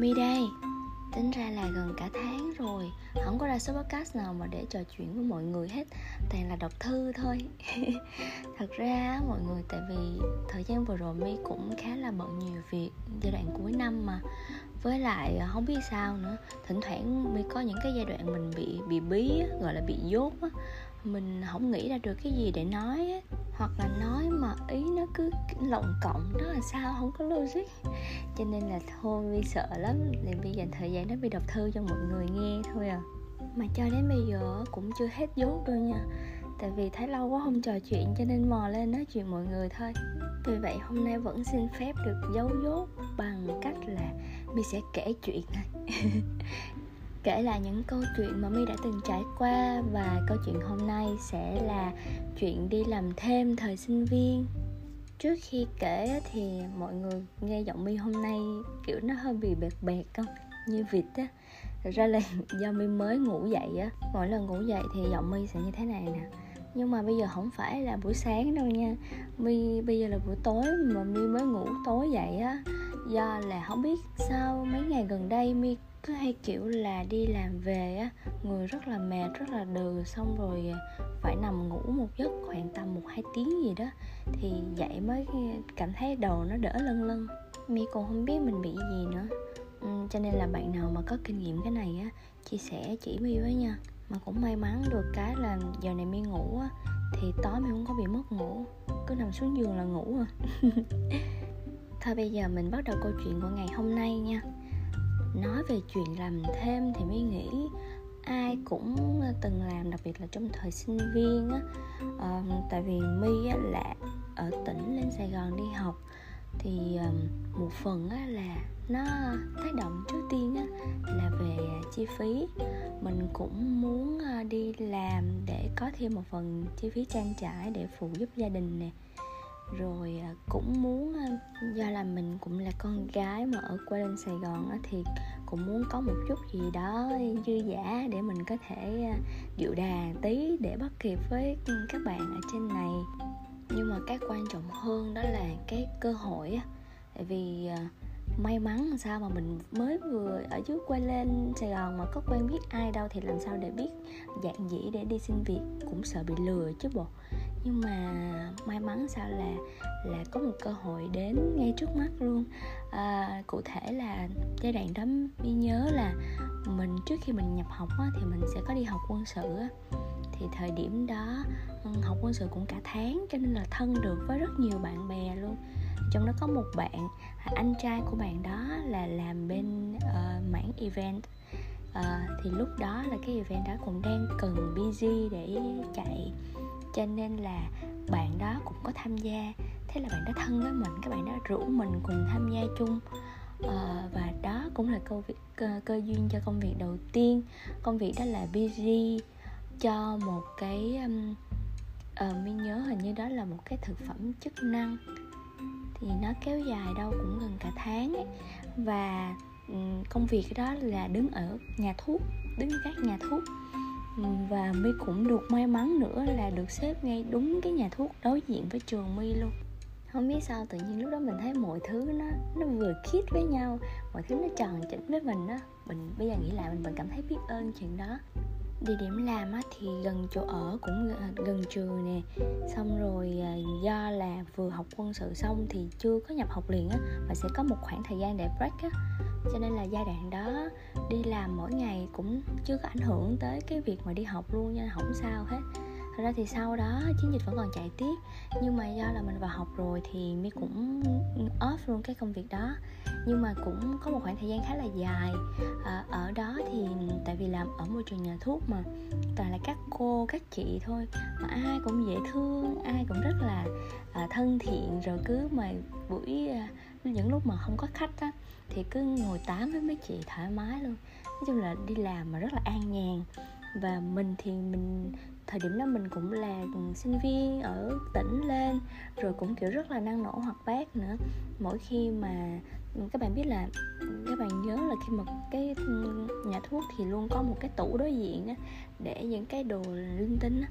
Mi đây. Tính ra là gần cả tháng rồi. Không có ra số podcast nào mà để trò chuyện với mọi người hết. Toàn là đọc thư thôi. Thật ra mọi người, tại vì thời gian vừa rồi Mi cũng khá là bận nhiều việc Giai đoạn cuối năm mà. Với lại à, không biết sao nữa. Thỉnh thoảng mi có những cái giai đoạn mình bị bị bí gọi là bị dốt mình không nghĩ ra được cái gì để nói hoặc là nói mà ý nó cứ lộng cộng đó là sao, không có logic. Cho nên là thôi vi sợ lắm. Thì bây dành thời gian đó vi đọc thư cho mọi người nghe thôi à. Mà cho đến bây giờ cũng chưa hết dốt đâu nha. Tại vì thấy lâu quá không trò chuyện cho nên mò lên nói chuyện mọi người thôi. Vì vậy hôm nay vẫn xin phép được giấu dốt bằng cách là mình sẽ kể chuyện này. kể lại những câu chuyện mà mi đã từng trải qua và câu chuyện hôm nay sẽ là chuyện đi làm thêm thời sinh viên. Trước khi kể thì mọi người nghe giọng mi hôm nay kiểu nó hơi bị bẹt bẹt không? Như vịt á. Thật ra là do mi mới ngủ dậy á. Mỗi lần ngủ dậy thì giọng mi sẽ như thế này nè. Nhưng mà bây giờ không phải là buổi sáng đâu nha. Mi bây giờ là buổi tối mà mi mới ngủ tối dậy á. Do là không biết sao mấy ngày gần đây mi cứ hay, kiểu là, đi làm về á, người rất là mệt, rất là đừ, xong rồi à, phải nằm ngủ một giấc khoảng tầm một hai tiếng gì đó, thì dậy mới cảm thấy đầu nó đỡ lân lân mi còn không biết mình bị gì nữa. Cho nên là bạn nào mà có kinh nghiệm cái này á, chia sẻ chỉ mi với nha. Mà cũng may mắn được cái là giờ này mi ngủ á, thì tối mi không có bị mất ngủ, cứ nằm xuống giường là ngủ à. Thôi bây giờ mình bắt đầu câu chuyện của ngày hôm nay nha nói về chuyện làm thêm thì mi nghĩ ai cũng từng làm đặc biệt là trong thời sinh viên á. À, tại vì mi á, là ở tỉnh lên sài gòn đi học thì ờ, một phần á, là nó tác động trước tiên á, là về chi phí. Mình cũng muốn ờ, đi làm để có thêm một phần chi phí trang trải để phụ giúp gia đình nè rồi à, cũng muốn do là mình cũng là con gái mà ở quê lên sài gòn thì cũng muốn có một chút gì đó dư giả để mình có thể điệu đà tí để bắt kịp với các bạn ở trên này. Nhưng mà cái quan trọng hơn đó là cái cơ hội tại vì à, may mắn làm sao mà mình mới vừa ở dưới quê lên Sài Gòn mà có quen biết ai đâu thì làm sao để biết dạng dĩ để đi xin việc cũng sợ bị lừa chứ bộ nhưng mà may mắn sao là là có một cơ hội đến ngay trước mắt luôn. À, cụ thể là giai đoạn đó mi nhớ là mình trước khi mình nhập học á, thì mình sẽ có đi học quân sự á. Thì thời điểm đó ừ, học quân sự cũng cả tháng cho nên là thân được với rất nhiều bạn bè luôn. Trong đó có một bạn anh trai của bạn đó là làm bên uh, mảng event. Uh, thì lúc đó là cái event đó cũng đang cần busy để chạy cho nên là bạn đó cũng có tham gia. Thế là bạn đó thân với mình các bạn đó rủ mình cùng tham gia chung. À, và đó cũng là câu việc cơ, cơ duyên cho công việc đầu tiên. Công việc đó là busy cho một cái um, uh, mình nhớ hình như đó là một cái thực phẩm chức năng. Thì nó kéo dài đâu cũng gần cả tháng ấy. và um, công việc đó là đứng ở nhà thuốc đứng các nhà thuốc. Ừ, và mi cũng được may mắn nữa là được xếp ngay đúng cái nhà thuốc đối diện với trường mi luôn. Không biết sao tự nhiên lúc đó mình thấy mọi thứ nó nó vừa khít với nhau, mọi thứ nó tròn chỉnh với mình á. Mình bây giờ nghĩ lại mình vẫn cảm thấy biết ơn chuyện đó địa điểm làm á, thì gần chỗ ở cũng à, gần trường nè. Xong rồi à, do là vừa học quân sự xong thì chưa có nhập học liền á và sẽ có một khoảng thời gian để break á. Cho nên là giai đoạn đó đi làm mỗi ngày cũng chưa có ảnh hưởng tới cái việc mà đi học luôn nha không sao hết thật ra thì sau đó chiến dịch vẫn còn chạy tiếp. Nhưng mà do là mình vào học rồi thì mi cũng off luôn cái công việc đó. Nhưng mà cũng có một khoảng thời gian khá là dài. À, ở đó thì tại vì làm ở môi trường nhà thuốc mà toàn là các cô các chị thôi. Mà ai cũng dễ thương ai cũng rất là à, thân thiện. Rồi cứ mà buổi à, những lúc mà không có khách á thì cứ ngồi tám với mấy chị thoải mái luôn. Nói chung là đi làm mà rất là an nhàn. Và mình thì mình thời điểm đó mình cũng là sinh viên ở tỉnh lên, rồi cũng, kiểu, rất là năng nổ hoạt bát nữa. Mỗi khi mà, các bạn biết là, các bạn nhớ là khi mà cái nhà thuốc thì luôn có một cái tủ đối diện á, để những cái đồ linh tinh á.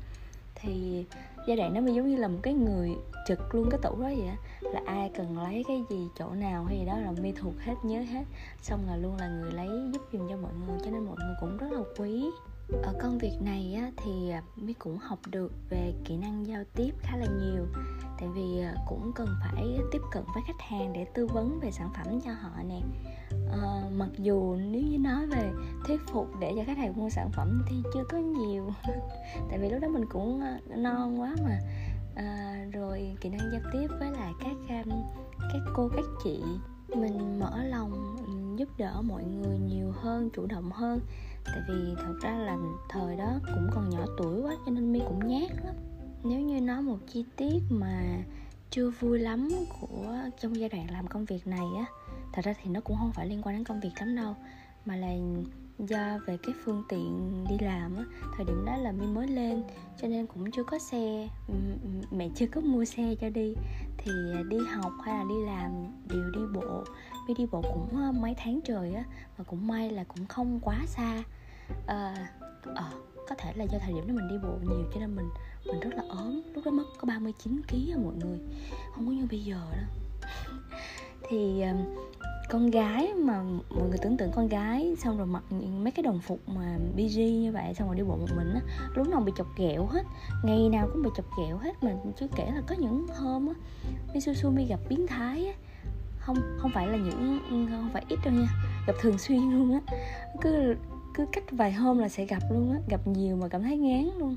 Thì giai đoạn đó mình giống như là một cái người trực luôn cái tủ đó vậy là ai cần lấy cái gì chỗ nào hay gì đó là mi thuộc hết, nhớ hết. Xong là luôn là người lấy giúp giùm cho mọi người, cho nên mọi người cũng rất là quý ở công việc này á, thì à, mới cũng học được về kỹ năng giao tiếp khá là nhiều. Tại vì à, cũng cần phải tiếp cận với khách hàng để tư vấn về sản phẩm cho họ nè. À, mặc dù nếu như nói về thuyết phục để cho khách hàng mua sản phẩm thì chưa có nhiều. Tại vì lúc đó mình cũng à, non quá mà. À, rồi kỹ năng giao tiếp với lại các các cô các chị mình mở lòng ừ, giúp đỡ mọi người nhiều hơn, chủ động hơn. Tại vì thật ra là thời đó cũng còn nhỏ tuổi quá, cho nên mi cũng nhát lắm. Nếu như nói một chi tiết mà chưa vui lắm của trong giai đoạn làm công việc này á, thật ra thì nó cũng không phải liên quan đến công việc lắm đâu, mà là do về cái phương tiện đi làm á thời điểm đó là mi mới lên cho nên cũng chưa có xe. Ừ, ừ, mẹ chưa có mua xe cho đi. Thì à, đi học hay là đi làm đều đi bộ. Mi đi bộ cũng mấy tháng trời á và cũng may là cũng không quá xa. À, à, có thể là do thời điểm đó mình đi bộ nhiều cho nên mình mình rất là ốm. Lúc đó mất có 39 kg à mọi người. Không có như bây giờ đó thì ờ, con gái mà mọi người tưởng tượng con gái xong rồi mặc những mấy cái đồng phục mà bg như vậy xong rồi đi bộ một mình á, lúc nào bị chọc ghẹo hết. Ngày nào cũng bị chọc ghẹo hết mà chứ kể là có những hôm á mi gặp biến thái á, không không phải là những, không phải ít đâu nha, gặp thường xuyên luôn á. Cứ cứ cách vài hôm là sẽ gặp luôn á, gặp nhiều mà cảm thấy ngán luôn.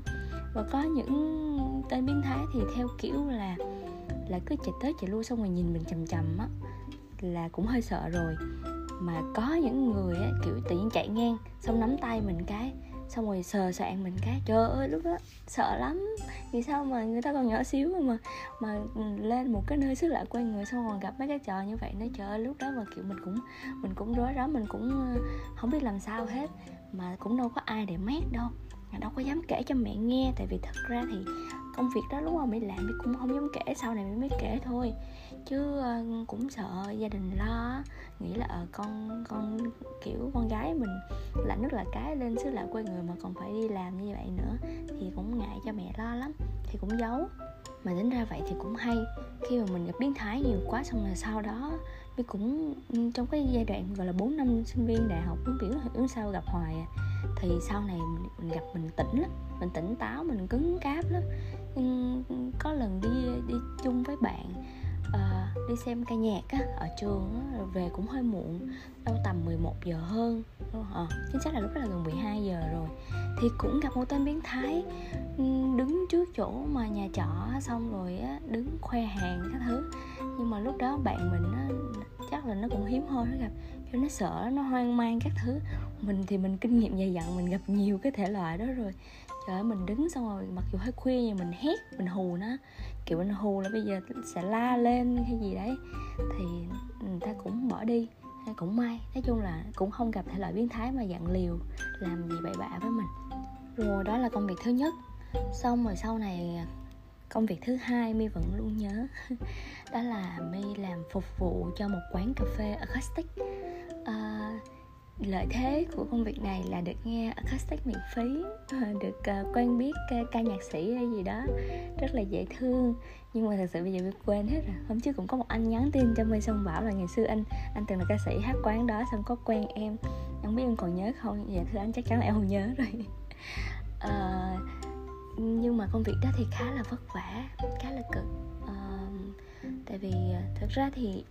Và có những tên biến thái thì theo kiểu là là cứ chạy tới chạy lui xong rồi nhìn mình chầm chầm á, là cũng hơi sợ rồi. Mà có những người á, kiểu tự nhiên chạy ngang, xong nắm tay mình cái, xong rồi sờ soạn mình cái. Trời ơi, lúc đó sợ lắm. Vì sao mà người ta còn nhỏ xíu mà mà ừ, lên một cái nơi xứ lạ quen người xong còn gặp mấy cái trò như vậy nó trời ơi, lúc đó mà, kiểu, mình cũng mình cũng rối rắm, mình cũng ờ, không biết làm sao hết. Mà cũng đâu có ai để mát đâu đâu có dám kể cho mẹ nghe. Tại vì thật ra thì công việc đó lúc mà mới làm thì cũng không dám kể sau này mới kể thôi. Chứ ờ, cũng sợ gia đình lo nghĩ là uh, con con kiểu con gái mình lạnh nước là cái lên xứ lạ quê người mà còn phải đi làm như vậy nữa thì cũng ngại cho mẹ lo lắm thì cũng giấu. Mà tính ra vậy thì cũng hay khi mà mình gặp biến thái nhiều quá xong rồi sau đó mình cũng ừ, trong cái giai đoạn gọi là 4 năm sinh viên đại học cũng biểu hiểu sao gặp hoài à thì sau này mình, mình gặp mình tỉnh lắm mình tỉnh táo mình cứng cáp lắm có lần đi đi chung với bạn uh, đi xem ca nhạc á ở trường á, rồi về cũng hơi muộn đâu tầm 11 giờ hơn à, chính xác là lúc đó là gần 12 giờ rồi. Thì cũng gặp một tên biến thái đứng trước chỗ mà nhà trọ xong rồi á đứng khoe hàng các thứ. Nhưng mà lúc đó bạn mình á chắc là nó cũng hiếm hoi nó gặp cho nó sợ nó hoang mang các thứ. Mình thì mình kinh nghiệm dày dặn mình gặp nhiều cái thể loại đó rồi trời ơi mình đứng xong rồi mặc dù hơi khuya nhưng mình hét mình hù nó. Kiểu mình hù là bây giờ sẽ la lên hay gì đấy. Thì người ta cũng bỏ đi cũng may. Nói chung là cũng không gặp thể loại biến thái mà dặn liều làm gì bậy bạ với mình. Rồi đó là công việc thứ nhất. Xong rồi sau này công việc thứ hai mi vẫn luôn nhớ. Đó là mi làm phục vụ cho một quán cà phê acoustic. À, lợi thế của công việc này là được nghe acoustic miễn phí ờ, được ờ, quen biết ca nhạc sĩ hay gì đó rất là dễ thương. Nhưng mà thật sự bây giờ mình quên hết rồi. Hôm trước cũng có một anh nhắn tin cho mình xong bảo là ngày xưa anh anh từng là ca sĩ hát quán đó xong có quen em. Không biết em còn nhớ không? Dạ thưa anh chắc chắn là em không nhớ rồi. À, nhưng mà công việc đó thì khá là vất vả khá là cực. À, tại vì thật ra thì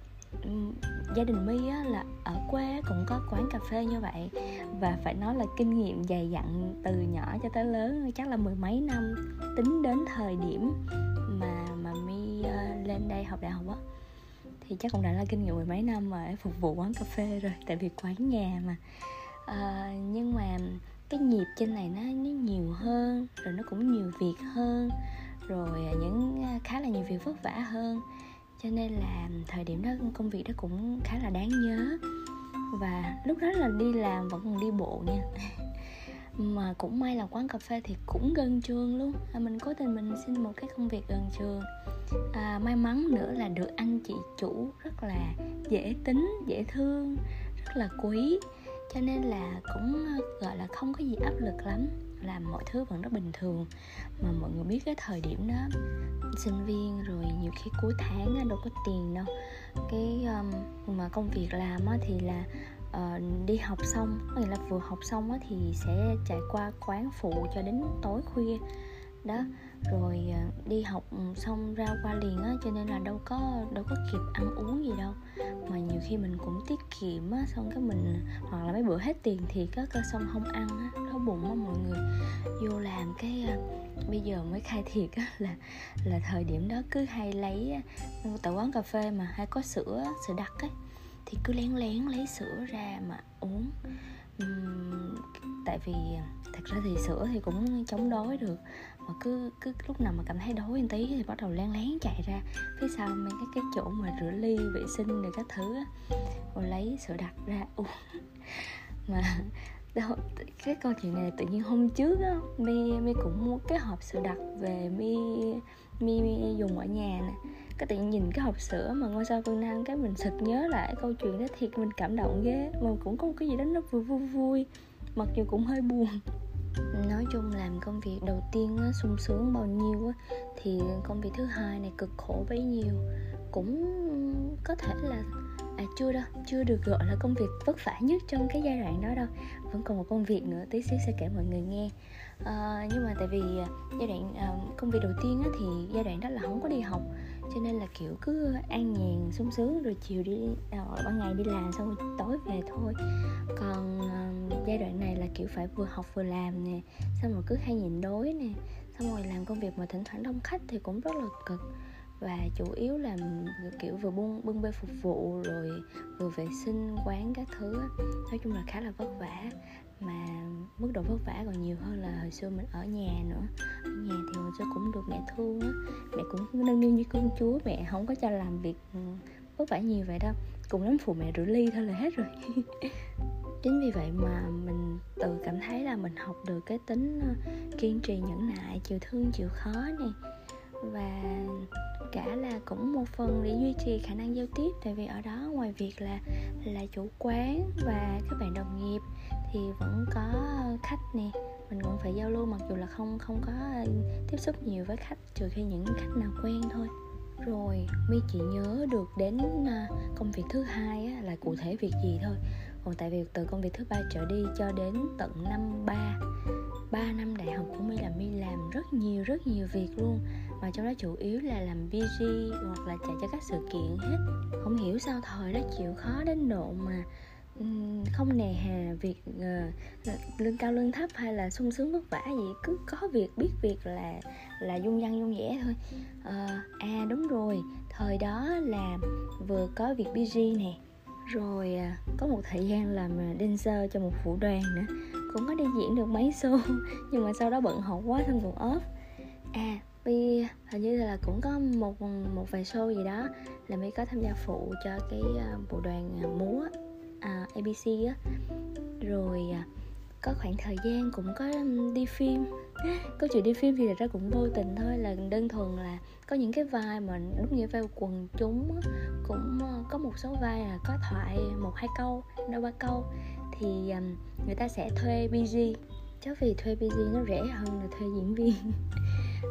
gia đình my á, là ở quê cũng có quán cà phê như vậy. Và phải nói là kinh nghiệm dày dặn từ nhỏ cho tới lớn chắc là mười mấy năm tính đến thời điểm mà mà my uh, lên đây học đại học á thì chắc cũng đã là kinh nghiệm mười mấy năm mà phục vụ quán cà phê rồi tại vì quán nhà mà. Uh, nhưng mà cái nhịp trên này nó nó nhiều hơn rồi nó cũng nhiều việc hơn rồi những ờ, khá là nhiều việc vất vả hơn cho nên là thời điểm đó công việc đó cũng khá là đáng nhớ. Và lúc đó là đi làm vẫn còn đi bộ nha. Mà cũng may là quán cà phê thì cũng gần trường luôn. À, mình cố tình mình xin một cái công việc gần trường. À, may mắn nữa là được anh chị chủ rất là dễ tính dễ thương rất là quý. Cho nên là cũng ờ, gọi là không có gì áp lực lắm làm mọi thứ vẫn rất bình thường. Mà mọi người biết cái thời điểm đó sinh viên rồi nhiều khi cuối tháng đâu có tiền đâu. Cái um, mà công việc làm thì là uh, đi học xong có nghĩa là vừa học xong thì sẽ chạy qua quán phụ cho đến tối khuya. Đó rồi ờ, đi học ừ, xong ra qua liền á, cho nên là đâu có đâu có kịp ăn uống gì đâu. Mà nhiều khi mình cũng tiết kiệm á, xong cái mình, hoặc là mấy bữa hết tiền thì có cơ xong không ăn á đói bụng á mọi người. Vô làm cái ờ, bây giờ mới khai thiệt á, là là thời điểm đó cứ hay lấy tại quán cà phê mà hay có sữa sữa đặc ấy thì cứ lén lén lấy sữa ra mà uống. Uhm, tại vì thật ra thì sữa thì cũng chống đói được mà cứ cứ lúc nào mà cảm thấy đói một tí thì bắt đầu lén lén chạy ra phía sau mấy cái cái chỗ mà rửa ly vệ sinh rồi các thứ á. Rồi lấy sữa đặc ra uống. Mà đâu, cái câu chuyện này tự nhiên hôm trước á mi mi cũng mua cái hộp sữa đặc về mi mi, mi dùng ở nhà nè cái tự nhìn cái hộp sữa mà ngôi sao phương nam cái mình sực nhớ lại câu chuyện đó thiệt mình cảm động ghê. Mà cũng có một cái gì đó nó vui vui vui mặc dù cũng hơi buồn. Nói chung làm công việc đầu tiên á, sung sướng bao nhiêu á, thì công việc thứ hai này cực khổ bấy nhiêu. Cũng có thể là à chưa đâu chưa được gọi là công việc vất vả nhất trong cái giai đoạn đó đâu. Vẫn còn một công việc nữa tí xíu sẽ kể mọi người nghe. À, nhưng mà tại vì à, giai đoạn à, công việc đầu tiên á, thì giai đoạn đó là không có đi học cho nên là kiểu cứ an nhàn sung sướng rồi chiều đi à, ban ngày đi làm xong rồi tối về thôi. Còn uh, giai đoạn này là kiểu phải vừa học vừa làm nè xong rồi cứ hay nhịn đối nè xong rồi làm công việc mà thỉnh thoảng đông khách thì cũng rất là cực. Và chủ yếu là kiểu vừa bưng bưng bê phục vụ rồi vừa vệ sinh quán các thứ nói chung là khá là vất vả mà mức độ vất vả còn nhiều hơn là hồi xưa mình ở nhà nữa. Ở nhà thì hồi xưa cũng được mẹ thương á, mẹ cũng nâng niu như công chúa, mẹ không có cho làm việc ừ, vất vả nhiều vậy đâu. Cùng lắm phụ mẹ rửa ly thôi là hết rồi. Chính vì vậy mà mình tự cảm thấy là mình học được cái tính ờ, kiên trì, nhẫn nại, chịu thương, chịu khó này và cả là cũng một phần để duy trì khả năng giao tiếp, tại vì ở đó ngoài việc là là chủ quán và các bạn đồng nghiệp thì vẫn có khách nè. Mình cũng phải giao lưu mặc dù là không không có tiếp xúc nhiều với khách trừ khi những khách nào quen thôi. Rồi mi chỉ nhớ được đến à, công việc thứ hai á, là cụ thể việc gì thôi. Còn tại vì từ công việc thứ ba trở đi cho đến tận năm ba ba năm đại học của mi là mi làm rất nhiều rất nhiều việc luôn. Mà trong đó chủ yếu là làm BG hoặc là chạy cho các sự kiện hết. Không hiểu sao thời đó chịu khó đến độ mà không nề hà việc uh, lương cao lương thấp hay là sung sướng vất vả gì cứ có việc biết việc là là dung dăng dung dẻ thôi. Uh, à đúng rồi thời đó là vừa có việc busy nè rồi uh, có một thời gian làm dancer cho một vũ đoàn nữa cũng có đi diễn được mấy show nhưng mà sau đó bận học quá xong cũng off. À Bi hình như là cũng có một một vài show gì đó là Mi có tham gia phụ cho cái uh, bộ đoàn múa à, abc á. Rồi à, có khoảng thời gian cũng có đi phim. Câu chuyện đi phim thì thật ra cũng vô tình thôi là đơn thuần là có những cái vai mà đúng nghĩa vai quần chúng á, cũng ờ, có một số vai là có thoại một hai câu đâu ba câu. Thì um, người ta sẽ thuê BG chứ vì thuê BG nó rẻ hơn là thuê diễn viên.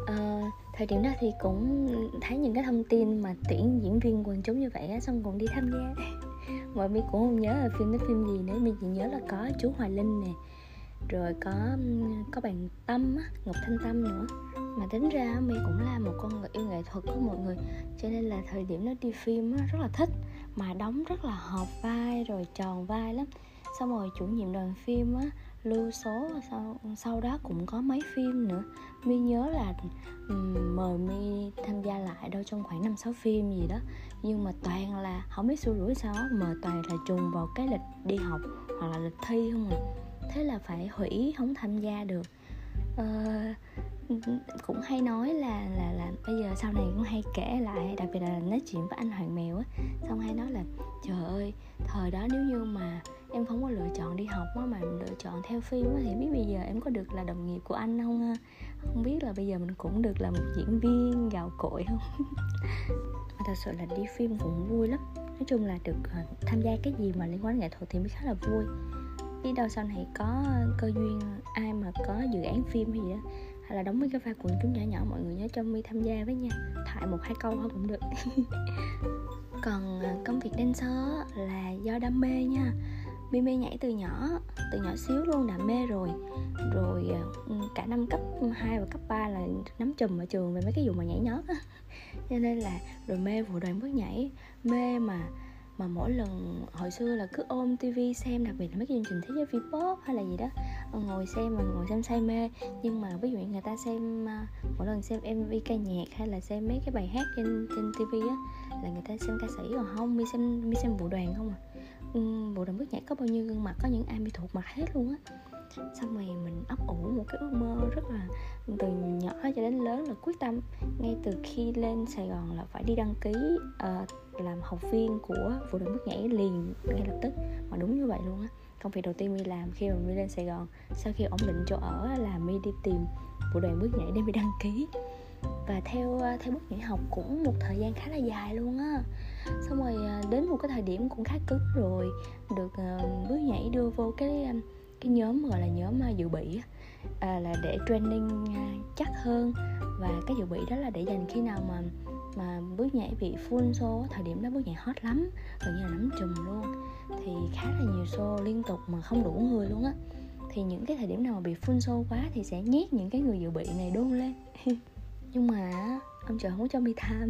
Uh, thời điểm đó thì cũng thấy những cái thông tin mà tuyển diễn viên quần chúng như vậy á xong cũng đi tham gia. Ngoài mi cũng không nhớ là phim đó phim gì nữa, mình chỉ nhớ là có chú hoài linh nè, rồi có có bạn tâm á, ngọc thanh tâm nữa. Mà tính ra mi cũng là một con người yêu nghệ thuật của mọi người, cho nên là thời điểm nó đi phim á, rất là thích, mà đóng rất là hợp vai rồi tròn vai lắm. Xong rồi chủ nhiệm đoàn phim á, lưu số, sau sau đó cũng có mấy phim nữa mi nhớ là um, mời mi tham gia lại đâu trong khoảng năm sáu phim gì đó. Nhưng mà toàn là không biết xui rủi sao mà toàn là trùng vào cái lịch đi học hoặc là lịch thi không à. Thế là phải hủy không tham gia được. Uh, cũng hay nói là là là bây giờ sau này cũng hay kể lại đặc biệt là nói chuyện với anh hoàng mèo á. Xong hay nói là trời ơi thời đó nếu như mà em không có lựa chọn đi học mà lựa chọn theo phim thì biết bây giờ em có được là đồng nghiệp của anh không ha? Không biết là bây giờ mình cũng được là một diễn viên gạo cội không? Thật sự là đi phim cũng vui lắm. Nói chung là được ờ, tham gia cái gì mà liên quan đến nghệ thuật thì mới khá là vui. Biết đâu sau này có ờ, cơ duyên ờ, ai mà có dự án phim gì đó, hay là đóng mấy cái vai quần chúng nhỏ nhỏ, mọi người nhớ cho mi tham gia với nha. Thoại một, hai câu thôi cũng được. Còn công việc dancer là do đam mê nha. Mimi mê nhảy từ nhỏ từ nhỏ xíu luôn đã mê rồi. Rồi ờ, ừ, cả năm cấp 2 và cấp 3 là nắm chùm ở trường về mấy cái vụ mà nhảy nhót á. Cho nên là, rồi mê vụ đoàn bước nhảy, mê mà mà mỗi lần, hồi xưa là cứ ôm tivi xem đặc biệt là mấy cái chương trình thế giới Vpop hay là gì đó ờ, ngồi xem mà ngồi xem say mê. Nhưng mà ví dụ như người ta xem ờ, mỗi lần xem mv ca nhạc hay là xem mấy cái bài hát trên trên tivi á, là người ta xem ca sĩ, còn không, mi xem mi xem vũ đoàn không à. Ừ, bộ đoàn bước nhảy có bao nhiêu gương mặt có những ai bị thuộc mặt hết luôn á. Xong rồi mình ấp ủ một cái ước mơ rất là từ nhỏ cho đến lớn là quyết tâm ngay từ khi lên sài gòn là phải đi đăng ký uh, làm học viên của vụ đoàn bước nhảy liền ngay lập tức. Mà đúng như vậy luôn á. Công việc đầu tiên mi làm khi mà mi lên sài gòn sau khi ổn định chỗ ở là mi đi tìm vụ đoàn bước nhảy để mi đăng ký. Và theo ờ, theo bước nhảy học cũng một thời gian khá là dài luôn á xong rồi à, đến một cái thời điểm cũng khá cứng rồi được à, bước nhảy đưa vô cái à, cái nhóm gọi là nhóm dự bị à, là để training chắc hơn. Và cái dự bị đó là để dành khi nào mà mà bước nhảy bị full show thời điểm đó bước nhảy hot lắm gần như là nắm chùm luôn. Thì khá là nhiều show liên tục mà không đủ người luôn á. Thì những cái thời điểm nào mà bị full show quá thì sẽ nhét những cái người dự bị này đôn lên. Nhưng mà ông trời không có cho me tham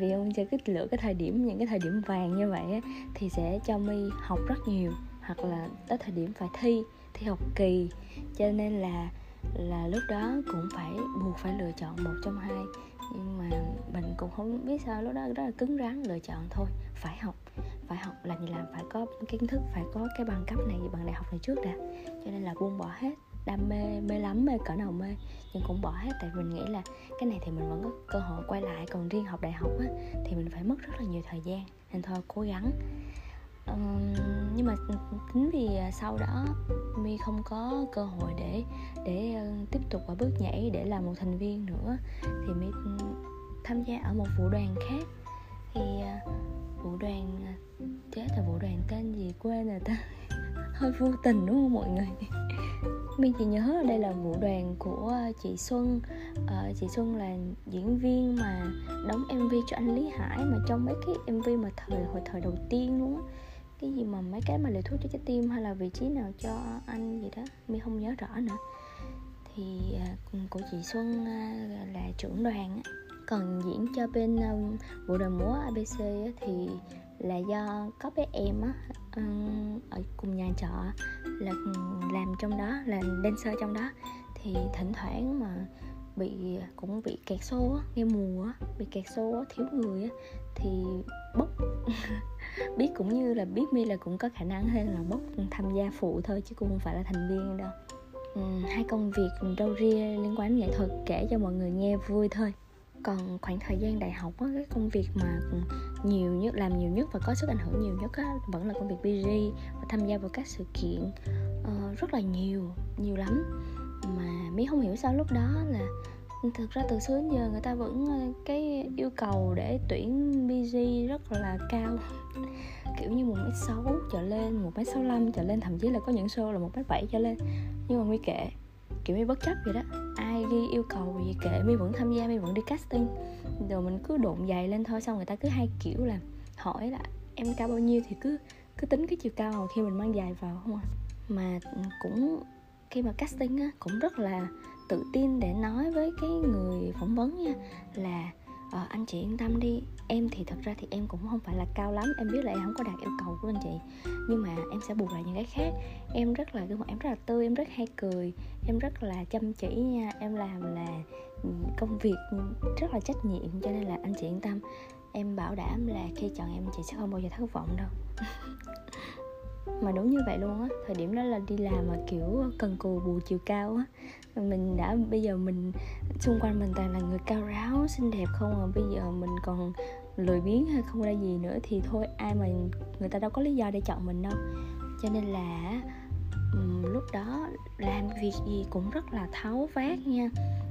vì ông sẽ cứ lựa cái thời điểm, những cái thời điểm vàng như vậy thì sẽ cho mi học rất nhiều, hoặc là tới thời điểm phải thi thi học kỳ. Cho nên là là lúc đó cũng phải buộc phải lựa chọn một trong hai. Nhưng mà mình cũng không biết sao lúc đó rất là cứng rắn, lựa chọn thôi, phải học phải học làm gì làm, phải có kiến thức, phải có cái bằng cấp này, bằng đại học này trước đã. Cho nên là buông bỏ hết đam mê mê lắm mê cỡ nào mê nhưng cũng bỏ hết. Tại mình nghĩ là cái này thì mình vẫn có cơ hội quay lại. Còn riêng học đại học á thì mình phải mất rất là nhiều thời gian. Nên thôi cố gắng. Um, nhưng mà tính vì à, sau đó mi không có cơ hội để để ờ, tiếp tục ở bước nhảy để làm một thành viên nữa thì mi tham gia ở một vụ đoàn khác. Thì à, vũ vụ đoàn à, chết là vụ đoàn tên gì quên rồi ta? Hơi vô tình đúng không mọi người? Mình chỉ nhớ là đây là vũ đoàn của ờ, chị Xuân. À, chị Xuân là diễn viên mà đóng MV cho anh Lý Hải mà trong mấy cái MV mà thời hồi thời đầu tiên luôn á. Cái gì mà mấy cái mà liều thuốc cho trái tim hay là vị trí nào cho anh gì đó mình không nhớ rõ nữa. Thì à, của chị Xuân à, là trưởng đoàn á. Còn diễn cho bên um, bộ đoàn múa ABC á, thì là do có bé em á ở cùng nhà trọ là làm trong đó là dancer trong đó. Thì thỉnh thoảng mà bị cũng bị kẹt xô á nghe mùa á bị kẹt xô á thiếu người á thì bốc. Biết cũng như là biết mi là cũng có khả năng hay là bốc tham gia phụ thôi chứ cũng không phải là thành viên đâu. Ừ, hai công việc râu ria liên quan đến nghệ thuật kể cho mọi người nghe vui thôi còn khoảng thời gian đại học á cái công việc mà nhiều nhất làm nhiều nhất và có sức ảnh hưởng nhiều nhất á, vẫn là công việc BG và tham gia vào các sự kiện uh, rất là nhiều nhiều lắm. Mà mi không hiểu sao lúc đó là thực ra từ xưa đến giờ người ta vẫn ờ, cái yêu cầu để tuyển BG rất là cao. Kiểu như một mét sáu trở lên một mét sáu trở lên thậm chí là có những show là một mét bảy trở lên. Nhưng mà nguy kệ kiểu như bất chấp vậy đó. Ai ghi yêu cầu gì kệ, mi vẫn tham gia, mi vẫn đi casting. Rồi mình cứ độn dày lên thôi, xong người ta cứ hay kiểu là hỏi là, em cao bao nhiêu? Thì cứ cứ tính cái chiều cao khi mình mang dài vào, không à? Mà ừ, cũng khi mà casting á, cũng rất là tự tin để nói với cái người phỏng vấn nha, là à, anh chị yên tâm đi. Em thì thật ra thì em cũng không phải là cao lắm. Em biết là em không có đạt yêu cầu của anh chị. Nhưng mà em sẽ bù lại những cái khác. Em rất là gương mặt em rất là tươi em rất hay cười. Em rất là chăm chỉ nha. Em làm là ừ, công việc rất là trách nhiệm cho nên là anh chị yên tâm. Em bảo đảm là khi chọn em chị sẽ không bao giờ thất vọng đâu. mà đúng như vậy luôn á thời điểm đó là đi làm mà kiểu cần cù bù chiều cao á. Mình đã bây giờ mình xung quanh mình toàn là người cao ráo xinh đẹp không à. Bây giờ mình còn lười biếng hay không ra gì nữa thì thôi ai mà người ta đâu có lý do để chọn mình đâu. Cho nên là um, lúc đó làm việc gì cũng rất là tháo vát nha.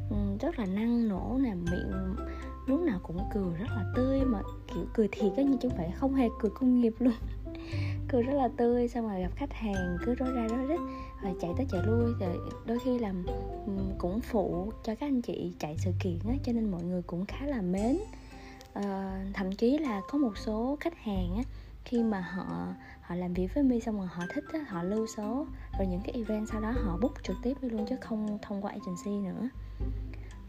Um, rất là năng nổ nè miệng lúc nào cũng cười rất là tươi mà kiểu cười thiệt á như chứ không phải không hề cười công nghiệp luôn cười rất là tươi xong rồi gặp khách hàng cứ rối ra rối rít rồi chạy tới chạy lui. Rồi đôi khi làm cũng phụ cho các anh chị chạy sự kiện á cho nên mọi người cũng khá là mến. À, thậm chí là có một số khách hàng á khi mà họ họ làm việc với mi xong rồi họ thích á, họ lưu số. Rồi những cái event sau đó họ book trực tiếp đi luôn chứ không thông qua agency nữa.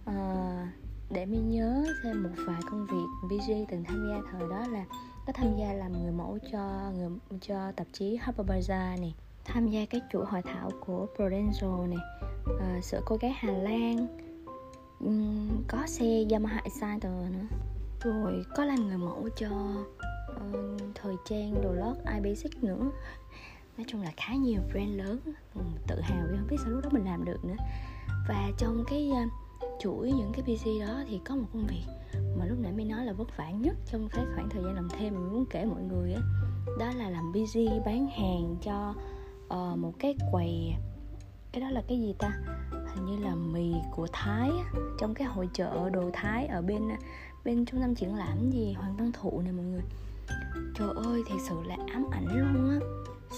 À, để mi nhớ thêm một vài công việc BG từng tham gia thời đó là có tham gia làm người mẫu cho người cho tạp chí Harper Bazaar này tham gia cái chuỗi hội thảo của Prudential này à, ờ, sữa cô gái Hà Lan. Um, có xe Yamaha Exciter nữa. Rồi có làm người mẫu cho uh, thời trang đồ lót iBasic nữa. Nói chung là khá nhiều brand lớn. Ừ, tự hào vì không biết sao lúc đó mình làm được nữa. Và trong cái uh, chuỗi những cái PC đó thì có một công việc mà lúc nãy mới nói là vất vả nhất trong cái khoảng thời gian làm thêm mình muốn kể mọi người á đó là làm busy bán hàng cho uh, một cái quầy cái đó là cái gì ta? Hình như là mì của thái á, trong cái hội chợ đồ thái ở bên bên trung tâm triển lãm gì hoàng Văn thụ này mọi người. Trời ơi thật sự là ám ảnh luôn á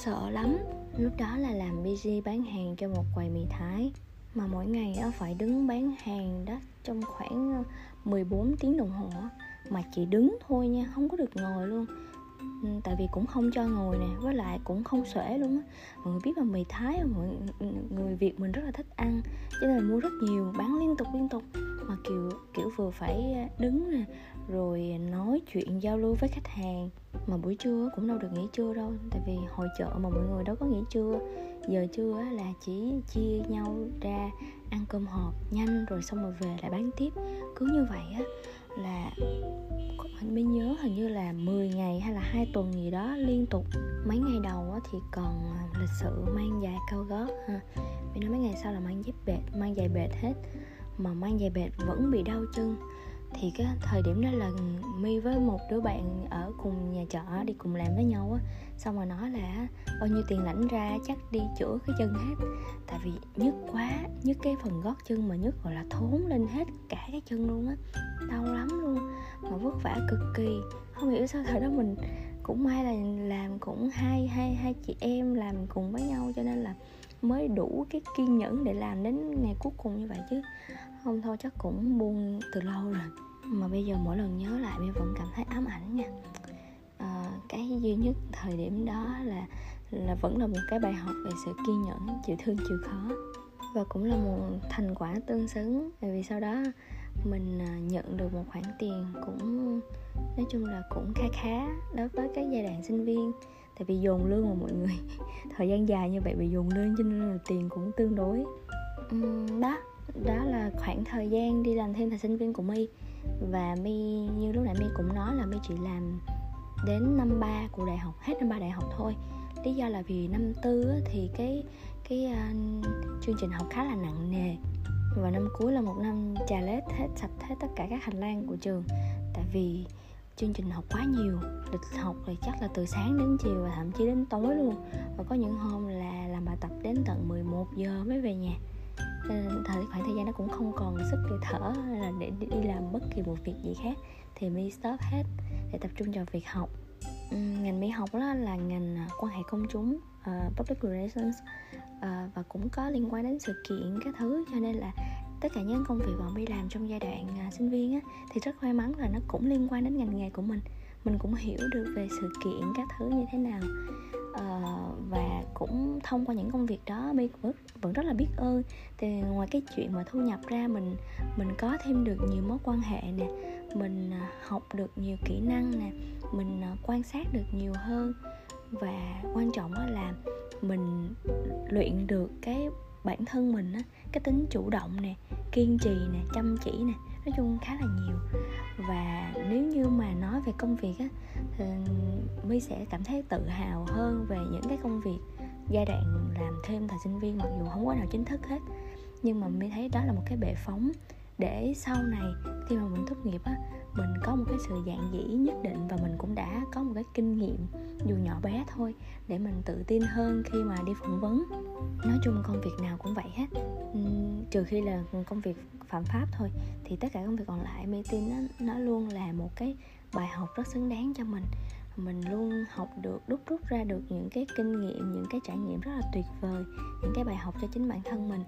sợ lắm. Lúc đó là làm busy bán hàng cho một quầy mì thái mà mỗi ngày phải đứng bán hàng đó trong khoảng ờ, 14 tiếng đồng hồ mà chỉ đứng thôi nha, không có được ngồi luôn. Ừ, tại vì cũng không cho ngồi nè, với lại cũng không xuể luôn á. Mọi người biết là mì thái mọi người việt mình rất là thích ăn, cho nên là mua rất nhiều, bán liên tục liên tục. Mà kiểu kiểu vừa phải ờ, đứng nè rồi nói chuyện giao lưu với khách hàng. Mà buổi trưa cũng đâu được nghỉ trưa đâu. Tại vì hội chợ mà mọi người đâu có nghỉ trưa. Giờ trưa là chỉ chia nhau ra ăn cơm hộp nhanh rồi xong rồi về lại bán tiếp. Cứ như vậy á, là mình mới nhớ hình như là 10 ngày hay là hai tuần gì đó liên tục. Mấy ngày đầu thì còn à, lịch sự mang giày cao gót, ha. Vì nó mấy ngày sau là mang dép bệt, mang giày bệt hết. Mà mang giày bệt vẫn bị đau chân thì cái thời điểm đó là mi với một đứa bạn ở cùng nhà trọ đi cùng làm với nhau á. Xong rồi nói là bao nhiêu tiền lãnh ra, chắc đi chữa cái chân hết. Tại vì nhức quá, nhức cái phần gót chân mà nhức gọi là thốn lên hết cả cái chân luôn á. Đau lắm luôn, mà vất vả cực kỳ. Không hiểu sao thời đó mình cũng may là làm cũng hai hai hai chị em làm cùng với nhau cho nên là mới đủ cái kiên nhẫn để làm đến ngày cuối cùng như vậy chứ không thôi chắc cũng buông từ lâu rồi. Mà bây giờ mỗi lần nhớ lại mi vẫn cảm thấy ám ảnh nha. À, cái duy nhất thời điểm đó là là vẫn là một cái bài học về sự kiên nhẫn chịu thương chịu khó. Và cũng là một thành quả tương xứng tại vì sau đó mình à, nhận được một khoản tiền cũng nói chung là cũng khá khá đối với cái giai đoạn sinh viên. Tại vì dồn lương mà mọi người. Thời gian dài như vậy bị dồn lương cho nên là tiền cũng tương đối. Uhm, đó đó là khoảng thời gian đi làm thêm thời sinh viên của my. Và my như lúc nãy my cũng nói là my chỉ làm đến năm ba của đại học hết năm ba đại học thôi. Lý do là vì năm tư thì cái cái uh, chương trình học khá là nặng nề. Và năm cuối là một năm trà lết hết sạch hết tất cả các hành lang của trường. Tại vì chương trình học quá nhiều lịch học thì chắc là từ sáng đến chiều và thậm chí đến tối luôn. Và có những hôm là làm bài tập đến tận 11 giờ mới về nhà. Ừ, thời khoảng thời gian đó cũng không còn sức để thở hay là để đi làm bất kỳ một việc gì khác. Thì mi stop hết để tập trung vào việc học. Ừ, ngành mi học đó là ngành à, quan hệ công chúng uh, public relations uh, và cũng có liên quan đến sự kiện các thứ. Cho nên là tất cả những công việc bọn mi làm trong giai đoạn uh, sinh viên á, thì rất may mắn là nó cũng liên quan đến ngành nghề của mình. Mình cũng hiểu được về sự kiện các thứ như thế nào uh, và cũng thông qua những công việc đó mi vẫn, vẫn rất là biết ơn. Thì ngoài cái chuyện mà thu nhập ra mình mình có thêm được nhiều mối quan hệ nè mình à, học được nhiều kỹ năng nè mình à, quan sát được nhiều hơn. Và quan trọng là mình luyện được cái bản thân mình á cái tính chủ động nè kiên trì nè chăm chỉ nè nói chung khá là nhiều. Và nếu như mà nói về công việc á, thì my sẽ cảm thấy tự hào hơn về những cái công việc giai đoạn làm thêm thời sinh viên mặc dù không có nào chính thức hết. Nhưng mà my thấy đó là một cái bệ phóng để sau này khi mà mình tốt nghiệp á, mình có một cái sự dạng dĩ nhất định và mình cũng đã có một cái kinh nghiệm dù nhỏ bé thôi để mình tự tin hơn khi mà đi phỏng vấn. Nói chung công việc nào cũng vậy hết. Uhm, trừ khi là công việc phạm pháp thôi thì tất cả công việc còn lại mê tin nó, nó luôn là một cái bài học rất xứng đáng cho mình. Mình luôn học được đúc rút ra được những cái kinh nghiệm những cái trải nghiệm rất là tuyệt vời những cái bài học cho chính bản thân mình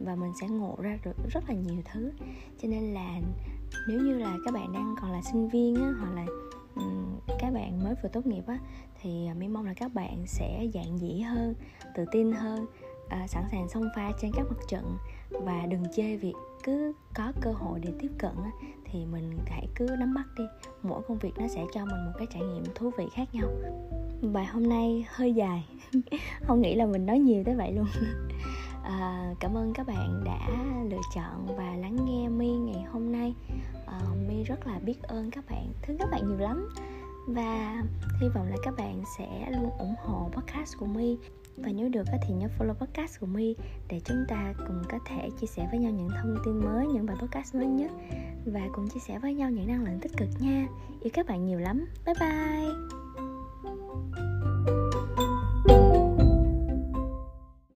và mình sẽ ngộ ra được rất là nhiều thứ. Cho nên là nếu như là các bạn đang còn là sinh viên á, hoặc là um, các bạn mới vừa tốt nghiệp á thì à, mi mong là các bạn sẽ dạng dĩ hơn tự tin hơn à, sẵn sàng xông pha trên các mặt trận. Và đừng chê việc cứ có cơ hội để tiếp cận thì mình hãy cứ nắm bắt đi. Mỗi công việc nó sẽ cho mình một cái trải nghiệm thú vị khác nhau. Bài hôm nay hơi dài không nghĩ là mình nói nhiều tới vậy luôn. À, cảm ơn các bạn đã lựa chọn và lắng nghe mi ngày hôm nay. Ờ, à, mi rất là biết ơn các bạn thương các bạn nhiều lắm và hy vọng là các bạn sẽ luôn ủng hộ podcast của mi và nếu được thì nhớ follow podcast của my để chúng ta cùng có thể chia sẻ với nhau những thông tin mới, những bài podcast mới nhất. Và cùng chia sẻ với nhau những năng lượng tích cực nha. Yêu các bạn nhiều lắm. Bye bye.